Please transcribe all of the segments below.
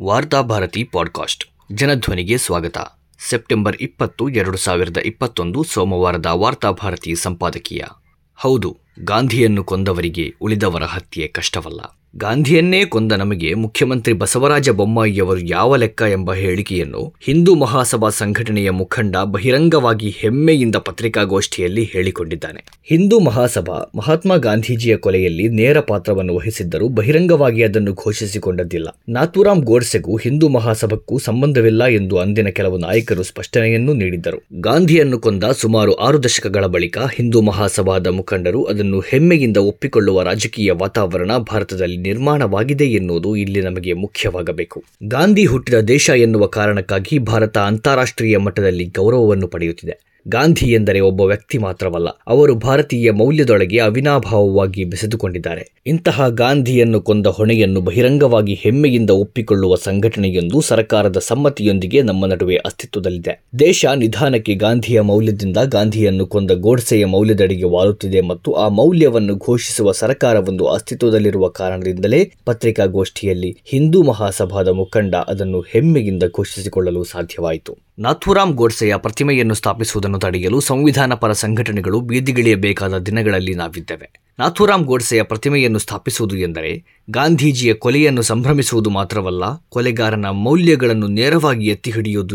Varthabharati podcast. ಜನಧ್ವನಿಗೆ ಸ್ವಾಗತ. September ಇಪ್ಪತ್ತು, ಎರಡು ಸಾವಿರದ ಇಪ್ಪತ್ತೊಂದು ಸೋಮವಾರದ ವಾರ್ತಾಭಾರತಿ ಸಂಪಾದಕೀಯ. ಹೌದು, ಗಾಂಧಿಯನ್ನು ಕೊಂದವರಿಗೆ ಉಳಿದವರ ಹತ್ಯೆ ಕಷ್ಟವಲ್ಲ. ಗಾಂಧಿಯನ್ನೇ ಕೊಂದ ನಮಗೆ ಮುಖ್ಯಮಂತ್ರಿ ಬಸವರಾಜ ಬೊಮ್ಮಾಯಿಯವರು ಯಾವ ಲೆಕ್ಕ ಎಂಬ ಹೇಳಿಕೆಯನ್ನು ಹಿಂದೂ ಮಹಾಸಭಾ ಸಂಘಟನೆಯ ಮುಖಂಡ ಬಹಿರಂಗವಾಗಿ ಹೆಮ್ಮೆಯಿಂದ ಪತ್ರಿಕಾಗೋಷ್ಠಿಯಲ್ಲಿ ಹೇಳಿಕೊಂಡಿದ್ದಾನೆ. ಹಿಂದೂ ಮಹಾಸಭಾ ಮಹಾತ್ಮ ಗಾಂಧೀಜಿಯ ಕೊಲೆಯಲ್ಲಿ ನೇರ ಪಾತ್ರವನ್ನು ವಹಿಸಿದ್ದರೂ ಬಹಿರಂಗವಾಗಿ ಅದನ್ನು ಘೋಷಿಸಿಕೊಂಡದ್ದಿಲ್ಲ. ನಾಥೂರಾಮ್ ಗೋಡ್ಸೆಗೂ ಹಿಂದೂ ಮಹಾಸಭಕ್ಕೂ ಸಂಬಂಧವಿಲ್ಲ ಎಂದು ಅಂದಿನ ಕೆಲವು ನಾಯಕರು ಸ್ಪಷ್ಟನೆಯನ್ನು ನೀಡಿದ್ದರು. ಗಾಂಧಿಯನ್ನು ಕೊಂದ ಸುಮಾರು ಆರು ದಶಕಗಳ ಬಳಿಕ ಹಿಂದೂ ಮಹಾಸಭಾದ ಮುಖಂಡರು ಅದನ್ನು ಹೆಮ್ಮೆಯಿಂದ ಒಪ್ಪಿಕೊಳ್ಳುವ ರಾಜಕೀಯ ವಾತಾವರಣ ಭಾರತದಲ್ಲಿ ನಿರ್ಮಾಣವಾಗಿದೆ ಎನ್ನುವುದು ಇಲ್ಲಿ ನಮಗೆ ಮುಖ್ಯವಾಗಬೇಕು. ಗಾಂಧಿ ಹುಟ್ಟಿದ ದೇಶ ಎನ್ನುವ ಕಾರಣಕ್ಕಾಗಿ ಭಾರತ ಅಂತಾರಾಷ್ಟ್ರೀಯ ಮಟ್ಟದಲ್ಲಿ ಗೌರವವನ್ನು ಪಡೆಯುತ್ತಿದೆ. ಗಾಂಧಿ ಎಂದರೆ ಒಬ್ಬ ವ್ಯಕ್ತಿ ಮಾತ್ರವಲ್ಲ, ಅವರು ಭಾರತೀಯ ಮೌಲ್ಯದೊಳಗೆ ಅವಿನಾಭಾವವಾಗಿ ಬೆಸೆದುಕೊಂಡಿದ್ದಾರೆ. ಇಂತಹ ಗಾಂಧಿಯನ್ನು ಕೊಂದ ಹೊಣೆಯನ್ನು ಬಹಿರಂಗವಾಗಿ ಹೆಮ್ಮೆಯಿಂದ ಒಪ್ಪಿಕೊಳ್ಳುವ ಸಂಘಟನೆಯೊಂದು ಸರ್ಕಾರದ ಸಮ್ಮತಿಯೊಂದಿಗೆ ನಮ್ಮ ನಡುವೆ ಅಸ್ತಿತ್ವದಲ್ಲಿದೆ. ದೇಶ ನಿಧಾನಕ್ಕೆ ಗಾಂಧಿಯ ಮೌಲ್ಯದಿಂದ ಗಾಂಧಿಯನ್ನು ಕೊಂದ ಗೋಡ್ಸೆಯ ಮೌಲ್ಯದಡಿಗೆ ವಾಲುತ್ತಿದೆ ಮತ್ತು ಆ ಮೌಲ್ಯವನ್ನು ಘೋಷಿಸುವ ಸರ್ಕಾರವೊಂದು ಅಸ್ತಿತ್ವದಲ್ಲಿರುವ ಕಾರಣದಿಂದಲೇ ಪತ್ರಿಕಾಗೋಷ್ಠಿಯಲ್ಲಿ ಹಿಂದೂ ಮಹಾಸಭಾದ ಮುಖಂಡ ಅದನ್ನು ಹೆಮ್ಮೆಯಿಂದ ಘೋಷಿಸಿಕೊಳ್ಳಲು ಸಾಧ್ಯವಾಯಿತು. ನಾಥೂರಾಮ್ ಗೋಡ್ಸೆಯ ಪ್ರತಿಮೆಯನ್ನು ಸ್ಥಾಪಿಸುವುದನ್ನು ತಡೆಯಲು ಸಂವಿಧಾನ ಪರ ಸಂಘಟನೆಗಳು ಬೀದಿಗಿಳಿಯಬೇಕಾದ ದಿನಗಳಲ್ಲಿ ನಾವಿದ್ದೇವೆ. ನಾಥೂರಾಮ್ ಗೋಡ್ಸೆಯ ಪ್ರತಿಮೆಯನ್ನು ಸ್ಥಾಪಿಸುವುದು ಎಂದರೆ ಗಾಂಧೀಜಿಯ ಕೊಲೆಯನ್ನು ಸಂಭ್ರಮಿಸುವುದು ಮಾತ್ರವಲ್ಲ, ಕೊಲೆಗಾರನ ಮೌಲ್ಯಗಳನ್ನು ನೇರವಾಗಿ ಎತ್ತಿ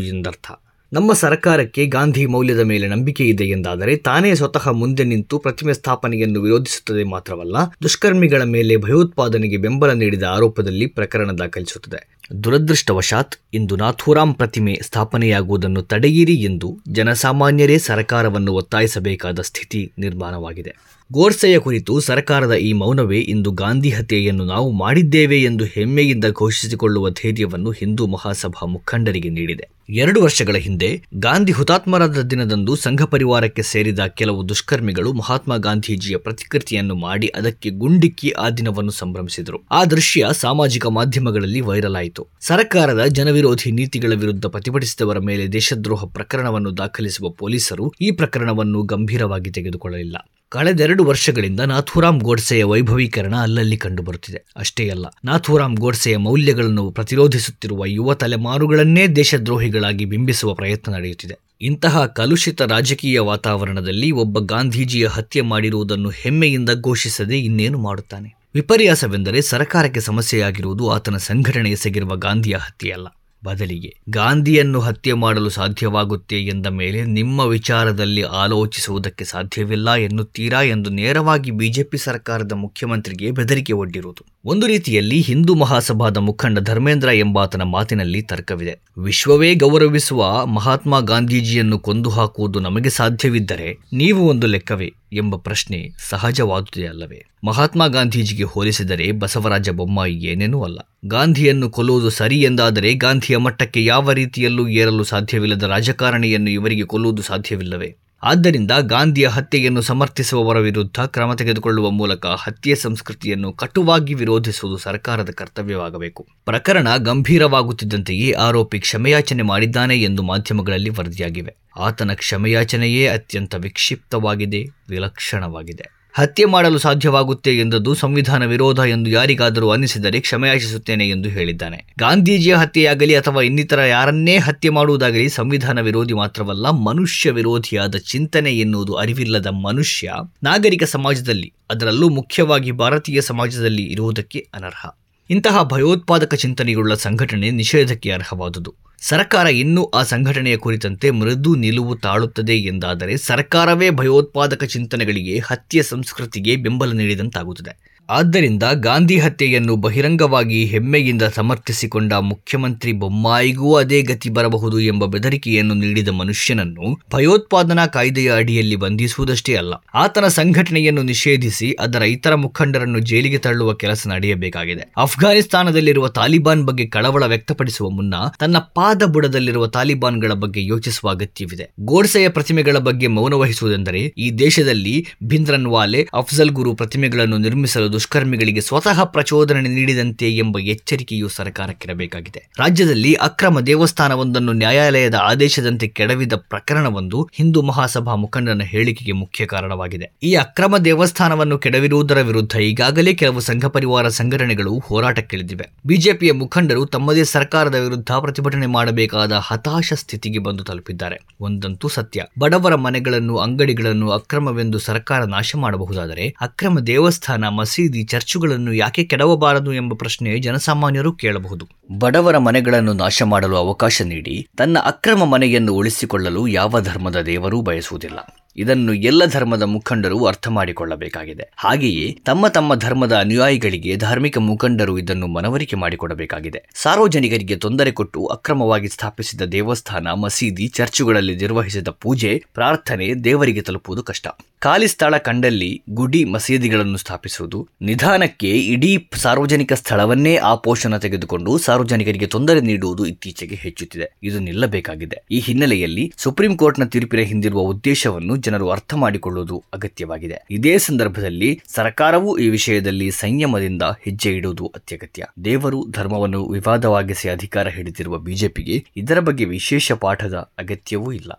ಎಂದರ್ಥ. ನಮ್ಮ ಸರ್ಕಾರಕ್ಕೆ ಗಾಂಧಿ ಮೌಲ್ಯದ ಮೇಲೆ ನಂಬಿಕೆ ಇದೆ ಎಂದಾದರೆ ತಾನೇ ಸ್ವತಃ ಮುಂದೆ ನಿಂತು ಪ್ರತಿಮೆ ಸ್ಥಾಪನೆಯನ್ನು ವಿರೋಧಿಸುತ್ತದೆ ಮಾತ್ರವಲ್ಲ, ದುಷ್ಕರ್ಮಿಗಳ ಮೇಲೆ ಭಯೋತ್ಪಾದನೆಗೆ ಬೆಂಬಲ ನೀಡಿದ ಆರೋಪದಲ್ಲಿ ಪ್ರಕರಣ ದಾಖಲಿಸುತ್ತದೆ. ದುರದೃಷ್ಟವಶಾತ್, ಇಂದು ನಾಥೂರಾಮ್ ಪ್ರತಿಮೆ ಸ್ಥಾಪನೆಯಾಗುವುದನ್ನು ತಡೆಯಿರಿ ಎಂದು ಜನಸಾಮಾನ್ಯರೇ ಸರ್ಕಾರವನ್ನು ಒತ್ತಾಯಿಸಬೇಕಾದ ಸ್ಥಿತಿ ನಿರ್ಮಾಣವಾಗಿದೆ. ಗೋಡ್ಸೆಯ ಕುರಿತು ಸರ್ಕಾರದ ಈ ಮೌನವೇ ಇಂದು ಗಾಂಧಿ ಹತ್ಯೆಯನ್ನು ನಾವು ಮಾಡಿದ್ದೇವೆ ಎಂದು ಹೆಮ್ಮೆಯಿಂದ ಘೋಷಿಸಿಕೊಳ್ಳುವ ಧೈರ್ಯವನ್ನು ಹಿಂದೂ ಮಹಾಸಭಾ ಮುಖಂಡರಿಗೆ ನೀಡಿದೆ. ಎರಡು ವರ್ಷಗಳ ಹಿಂದೆ ಗಾಂಧಿ ಹುತಾತ್ಮರಾದ ದಿನದಂದು ಸಂಘ ಪರಿವಾರಕ್ಕೆ ಸೇರಿದ ಕೆಲವು ದುಷ್ಕರ್ಮಿಗಳು ಮಹಾತ್ಮ ಗಾಂಧೀಜಿಯ ಪ್ರತಿಕೃತಿಯನ್ನು ಮಾಡಿ ಅದಕ್ಕೆ ಗುಂಡಿಕ್ಕಿ ಆ ದಿನವನ್ನು ಸಂಭ್ರಮಿಸಿದರು. ಆ ದೃಶ್ಯ ಸಾಮಾಜಿಕ ಮಾಧ್ಯಮಗಳಲ್ಲಿ ವೈರಲ್ ಆಯಿತು ಸರ್ಕಾರದ ಜನವಿರೋಧಿ ನೀತಿಗಳ ವಿರುದ್ಧ ಪ್ರತಿಭಟಿಸಿದವರ ಮೇಲೆ ದೇಶದ್ರೋಹ ಪ್ರಕರಣವನ್ನು ದಾಖಲಿಸುವ ಪೊಲೀಸರು ಈ ಪ್ರಕರಣವನ್ನು ಗಂಭೀರವಾಗಿ ತೆಗೆದುಕೊಳ್ಳಲಿಲ್ಲ. ಕಳೆದೆರಡು ವರ್ಷಗಳಿಂದ ನಾಥೂರಾಮ್ ಗೋಡ್ಸೆಯ ವೈಭವೀಕರಣ ಅಲ್ಲಲ್ಲಿ ಕಂಡುಬರುತ್ತಿದೆ. ಅಷ್ಟೇ ಅಲ್ಲ, ನಾಥೂರಾಮ್ ಗೋಡ್ಸೆಯ ಮೌಲ್ಯಗಳನ್ನು ಪ್ರತಿರೋಧಿಸುತ್ತಿರುವ ಯುವ ತಲೆಮಾರುಗಳನ್ನೇ ದೇಶದ್ರೋಹಿಗಳಾಗಿ ಬಿಂಬಿಸುವ ಪ್ರಯತ್ನ ನಡೆಯುತ್ತಿದೆ. ಇಂತಹ ಕಲುಷಿತ ರಾಜಕೀಯ ವಾತಾವರಣದಲ್ಲಿ ಒಬ್ಬ ಗಾಂಧೀಜಿಯ ಹತ್ಯೆ ಮಾಡಿರುವುದನ್ನು ಹೆಮ್ಮೆಯಿಂದ ಘೋಷಿಸದೆ ಇನ್ನೇನು ಮಾಡುತ್ತಾನೆ? ವಿಪರ್ಯಾಸವೆಂದರೆ ಸರ್ಕಾರಕ್ಕೆ ಸಮಸ್ಯೆಯಾಗಿರುವುದು ಆತನ ಸಂಘಟನೆ ಎಸಗಿರುವ ಗಾಂಧಿಯ ಹತ್ಯೆಯಲ್ಲ. ಬದಲಿಗೆ ಗಾಂಧಿಯನ್ನು ಹತ್ಯೆ ಮಾಡಲು ಸಾಧ್ಯವಾಗುತ್ತೆ ಎಂದ ಮೇಲೆ ನಿಮ್ಮ ವಿಚಾರದಲ್ಲಿ ಆಲೋಚಿಸುವುದಕ್ಕೆ ಸಾಧ್ಯವಿಲ್ಲ ಎನ್ನುತ್ತೀರಾ ಎಂದು ನೇರವಾಗಿ ಬಿಜೆಪಿ ಸರ್ಕಾರದ ಮುಖ್ಯಮಂತ್ರಿಗೆ ಬೆದರಿಕೆ ಒಡ್ಡಿರುವುದು. ಒಂದು ರೀತಿಯಲ್ಲಿ ಹಿಂದೂ ಮಹಾಸಭಾದ ಮುಖಂಡ ಧರ್ಮೇಂದ್ರ ಎಂಬಾತನ ಮಾತಿನಲ್ಲಿ ತರ್ಕವಿದೆ. ವಿಶ್ವವೇ ಗೌರವಿಸುವ ಮಹಾತ್ಮ ಗಾಂಧೀಜಿಯನ್ನು ಕೊಂದು ಹಾಕುವುದು ನಮಗೆ ಸಾಧ್ಯವಿದ್ದರೆ ನೀವು ಒಂದು ಲೆಕ್ಕವೇ ಎಂಬ ಪ್ರಶ್ನೆ ಸಹಜವಾದುದೇ ಅಲ್ಲವೇ. ಮಹಾತ್ಮ ಗಾಂಧೀಜಿಗೆ ಹೋಲಿಸಿದರೆ ಬಸವರಾಜ ಬೊಮ್ಮಾಯಿ ಏನೇನೂ ಅಲ್ಲ. ಗಾಂಧಿಯನ್ನು ಕೊಲ್ಲುವುದು ಸರಿ ಎಂದಾದರೆ ಗಾಂಧಿಯ ಮಟ್ಟಕ್ಕೆ ಯಾವ ರೀತಿಯಲ್ಲೂ ಏರಲು ಸಾಧ್ಯವಿಲ್ಲದ ರಾಜಕಾರಣಿಯನ್ನು ಇವರಿಗೆ ಕೊಲ್ಲುವುದು ಸಾಧ್ಯವಿಲ್ಲವೇ? ಆದ್ದರಿಂದ ಗಾಂಧಿಯ ಹತ್ಯೆಯನ್ನು ಸಮರ್ಥಿಸುವವರ ವಿರುದ್ಧ ಕ್ರಮ ತೆಗೆದುಕೊಳ್ಳುವ ಮೂಲಕ ಹತ್ಯೆ ಸಂಸ್ಕೃತಿಯನ್ನು ಕಟುವಾಗಿ ವಿರೋಧಿಸುವುದು ಸರ್ಕಾರದ ಕರ್ತವ್ಯವಾಗಬೇಕು. ಪ್ರಕರಣ ಗಂಭೀರವಾಗುತ್ತಿದ್ದಂತೆಯೇ ಆರೋಪಿ ಕ್ಷಮೆಯಾಚನೆ ಮಾಡಿದ್ದಾನೆ ಎಂದು ಮಾಧ್ಯಮಗಳಲ್ಲಿ ವರದಿಯಾಗಿವೆ. ಆತನ ಕ್ಷಮೆಯಾಚನೆಯೇ ಅತ್ಯಂತ ವಿಕ್ಷಿಪ್ತವಾಗಿದೆ, ವಿಲಕ್ಷಣವಾಗಿದೆ. ಹತ್ಯೆ ಮಾಡಲು ಸಾಧ್ಯವಾಗುತ್ತೆ ಎಂದದ್ದು ಸಂವಿಧಾನ ವಿರೋಧ ಎಂದು ಯಾರಿಗಾದರೂ ಅನ್ನಿಸಿದರೆ ಕ್ಷಮೆಯಾಚಿಸುತ್ತೇನೆ ಎಂದು ಹೇಳಿದ್ದಾನೆ. ಗಾಂಧೀಜಿಯ ಹತ್ಯೆಯಾಗಲಿ ಅಥವಾ ಇನ್ನಿತರ ಯಾರನ್ನೇ ಹತ್ಯೆ ಮಾಡುವುದಾಗಲಿ ಸಂವಿಧಾನ ವಿರೋಧಿ ಮಾತ್ರವಲ್ಲ, ಮನುಷ್ಯ ವಿರೋಧಿಯಾದ ಚಿಂತನೆ ಎನ್ನುವುದು ಅರಿವಿಲ್ಲದ ಮನುಷ್ಯ ನಾಗರಿಕ ಸಮಾಜದಲ್ಲಿ, ಅದರಲ್ಲೂ ಮುಖ್ಯವಾಗಿ ಭಾರತೀಯ ಸಮಾಜದಲ್ಲಿ ಇರುವುದಕ್ಕೆ ಅನರ್ಹ. ಇಂತಹ ಭಯೋತ್ಪಾದಕ ಚಿಂತನೆಯುಳ್ಳ ಸಂಘಟನೆ ನಿಷೇಧಕ್ಕೆ ಅರ್ಹವಾದುದು. ಸರ್ಕಾರ ಇನ್ನೂ ಆ ಸಂಘಟನೆಯ ಕುರಿತಂತೆ ಮೃದು ನಿಲುವು ತಾಳುತ್ತದೆ ಎಂದಾದರೆ ಸರ್ಕಾರವೇ ಭಯೋತ್ಪಾದಕ ಚಿಂತನೆಗಳಿಗೆ ಹತ್ಯೆ ಸಂಸ್ಕೃತಿಗೆ ಬೆಂಬಲ ನೀಡಿದಂತಾಗುತ್ತದೆ. ಆದ್ದರಿಂದ ಗಾಂಧಿ ಹತ್ಯೆಯನ್ನು ಬಹಿರಂಗವಾಗಿ ಹೆಮ್ಮೆಯಿಂದ ಸಮರ್ಥಿಸಿಕೊಂಡ ಮುಖ್ಯಮಂತ್ರಿ ಬೊಮ್ಮಾಯಿಗೂ ಅದೇ ಗತಿ ಬರಬಹುದು ಎಂಬ ಬೆದರಿಕೆಯನ್ನು ನೀಡಿದ ಮನುಷ್ಯನನ್ನು ಭಯೋತ್ಪಾದನಾ ಕಾಯ್ದೆಯ ಅಡಿಯಲ್ಲಿ ಬಂಧಿಸುವುದಷ್ಟೇ ಅಲ್ಲ, ಆತನ ಸಂಘಟನೆಯನ್ನು ನಿಷೇಧಿಸಿ ಅದರ ಇತರ ಮುಖಂಡರನ್ನು ಜೈಲಿಗೆ ತಳ್ಳುವ ಕೆಲಸ ನಡೆಯಬೇಕಾಗಿದೆ. ಅಫ್ಘಾನಿಸ್ತಾನದಲ್ಲಿರುವ ತಾಲಿಬಾನ್ ಬಗ್ಗೆ ಕಳವಳ ವ್ಯಕ್ತಪಡಿಸುವ ಮುನ್ನ ತನ್ನ ಪಾದ ಬುಡದಲ್ಲಿರುವ ತಾಲಿಬಾನ್ಗಳ ಬಗ್ಗೆ ಯೋಚಿಸುವ ಅಗತ್ಯವಿದೆ. ಗೋಡ್ಸೆಯ ಪ್ರತಿಮೆಗಳ ಬಗ್ಗೆ ಮೌನ ವಹಿಸುವುದೆಂದರೆ ಈ ದೇಶದಲ್ಲಿ ಭಿಂದ್ರನ್ ವಾಲೆ ಅಫ್ಜಲ್ ಗುರು ಪ್ರತಿಮೆಗಳನ್ನು ನಿರ್ಮಿಸಲು ದುಷ್ಕರ್ಮಿಗಳಿಗೆ ಸ್ವತಃ ಪ್ರಚೋದನೆ ನೀಡಿದಂತೆ ಎಂಬ ಎಚ್ಚರಿಕೆಯು ಸರ್ಕಾರಕ್ಕಿರಬೇಕಾಗಿದೆ. ರಾಜ್ಯದಲ್ಲಿ ಅಕ್ರಮ ದೇವಸ್ಥಾನವೊಂದನ್ನು ನ್ಯಾಯಾಲಯದ ಆದೇಶದಂತೆ ಕೆಡವಿದ ಪ್ರಕರಣವೊಂದು ಹಿಂದೂ ಮಹಾಸಭಾ ಮುಖಂಡನ ಹೇಳಿಕೆಗೆ ಮುಖ್ಯ ಕಾರಣವಾಗಿದೆ. ಈ ಅಕ್ರಮ ದೇವಸ್ಥಾನವನ್ನು ಕೆಡವಿರುವುದರ ವಿರುದ್ಧ ಈಗಾಗಲೇ ಕೆಲವು ಸಂಘ ಪರಿವಾರ ಸಂಘಟನೆಗಳು ಹೋರಾಟಕ್ಕಿಳಿದಿವೆ. ಬಿಜೆಪಿಯ ಮುಖಂಡರು ತಮ್ಮದೇ ಸರ್ಕಾರದ ವಿರುದ್ಧ ಪ್ರತಿಭಟನೆ ಮಾಡಬೇಕಾದ ಹತಾಶ ಸ್ಥಿತಿಗೆ ಬಂದು ತಲುಪಿದ್ದಾರೆ. ಒಂದಂತೂ ಸತ್ಯ. ಬಡವರ ಮನೆಗಳನ್ನು, ಅಂಗಡಿಗಳನ್ನು ಅಕ್ರಮವೆಂದು ಸರ್ಕಾರ ನಾಶ ಮಾಡಬಹುದಾದರೆ ಅಕ್ರಮ ದೇವಸ್ಥಾನ ಮಸೀದಿ ಚರ್ಚುಗಳನ್ನು ಯಾಕೆ ಕೆಡವಬಾರದು ಎಂಬ ಪ್ರಶ್ನೆ ಜನಸಾಮಾನ್ಯರು ಕೇಳಬಹುದು. ಬಡವರ ಮನೆಗಳನ್ನು ನಾಶ ಮಾಡಲು ಅವಕಾಶ ನೀಡಿ, ತನ್ನ ಅಕ್ರಮ ಮನೆಯನ್ನು ಉಳಿಸಿಕೊಳ್ಳಲು ಯಾವ ಧರ್ಮದ ದೇವರೂ ಬಯಸುವುದಿಲ್ಲ. ಇದನ್ನು ಎಲ್ಲ ಧರ್ಮದ ಮುಖಂಡರು ಅರ್ಥ ಮಾಡಿಕೊಳ್ಳಬೇಕಾಗಿದೆ. ಹಾಗೆಯೇ ತಮ್ಮ ತಮ್ಮ ಧರ್ಮದ ಅನುಯಾಯಿಗಳಿಗೆ ಧಾರ್ಮಿಕ ಮುಖಂಡರು ಇದನ್ನು ಮನವರಿಕೆ ಮಾಡಿಕೊಡಬೇಕಾಗಿದೆ. ಸಾರ್ವಜನಿಕರಿಗೆ ತೊಂದರೆ ಕೊಟ್ಟು ಅಕ್ರಮವಾಗಿ ಸ್ಥಾಪಿಸಿದ ದೇವಸ್ಥಾನ, ಮಸೀದಿ, ಚರ್ಚುಗಳಲ್ಲಿ ನಿರ್ವಹಿಸಿದ ಪೂಜೆ, ಪ್ರಾರ್ಥನೆ ದೇವರಿಗೆ ತಲುಪುವುದು ಕಷ್ಟ. ಖಾಲಿ ಸ್ಥಳ ಕಂಡಲ್ಲಿ ಗುಡಿ ಮಸೀದಿಗಳನ್ನು ಸ್ಥಾಪಿಸುವುದು ನಿಧಾನಕ್ಕೆ ಇಡೀ ಸಾರ್ವಜನಿಕ ಸ್ಥಳವನ್ನೇ ಆಪೋಷಣ ತೆಗೆದುಕೊಂಡು ಸಾರ್ವಜನಿಕರಿಗೆ ತೊಂದರೆ ನೀಡುವುದು ಇತ್ತೀಚೆಗೆ ಹೆಚ್ಚುತ್ತಿದೆ. ಇದು ನಿಲ್ಲಬೇಕಾಗಿದೆ. ಈ ಹಿನ್ನೆಲೆಯಲ್ಲಿ ಸುಪ್ರೀಂ ಕೋರ್ಟ್ನ ತೀರ್ಪಿನ ಹಿಂದಿರುವ ಉದ್ದೇಶವನ್ನು ಜನರು ಅರ್ಥ ಮಾಡಿಕೊಳ್ಳುವುದು ಅಗತ್ಯವಾಗಿದೆ. ಇದೇ ಸಂದರ್ಭದಲ್ಲಿ ಸರ್ಕಾರವು ಈ ವಿಷಯದಲ್ಲಿ ಸಂಯಮದಿಂದ ಹೆಜ್ಜೆ ಇಡುವುದು ಅತ್ಯಗತ್ಯ. ದೇವರು ಧರ್ಮವನ್ನು ವಿವಾದವಾಗಿಸಿ ಅಧಿಕಾರ ಹಿಡಿದಿರುವ ಬಿಜೆಪಿಗೆ ಇದರ ಬಗ್ಗೆ ವಿಶೇಷ ಪಾಠದ ಅಗತ್ಯವೂ ಇಲ್ಲ.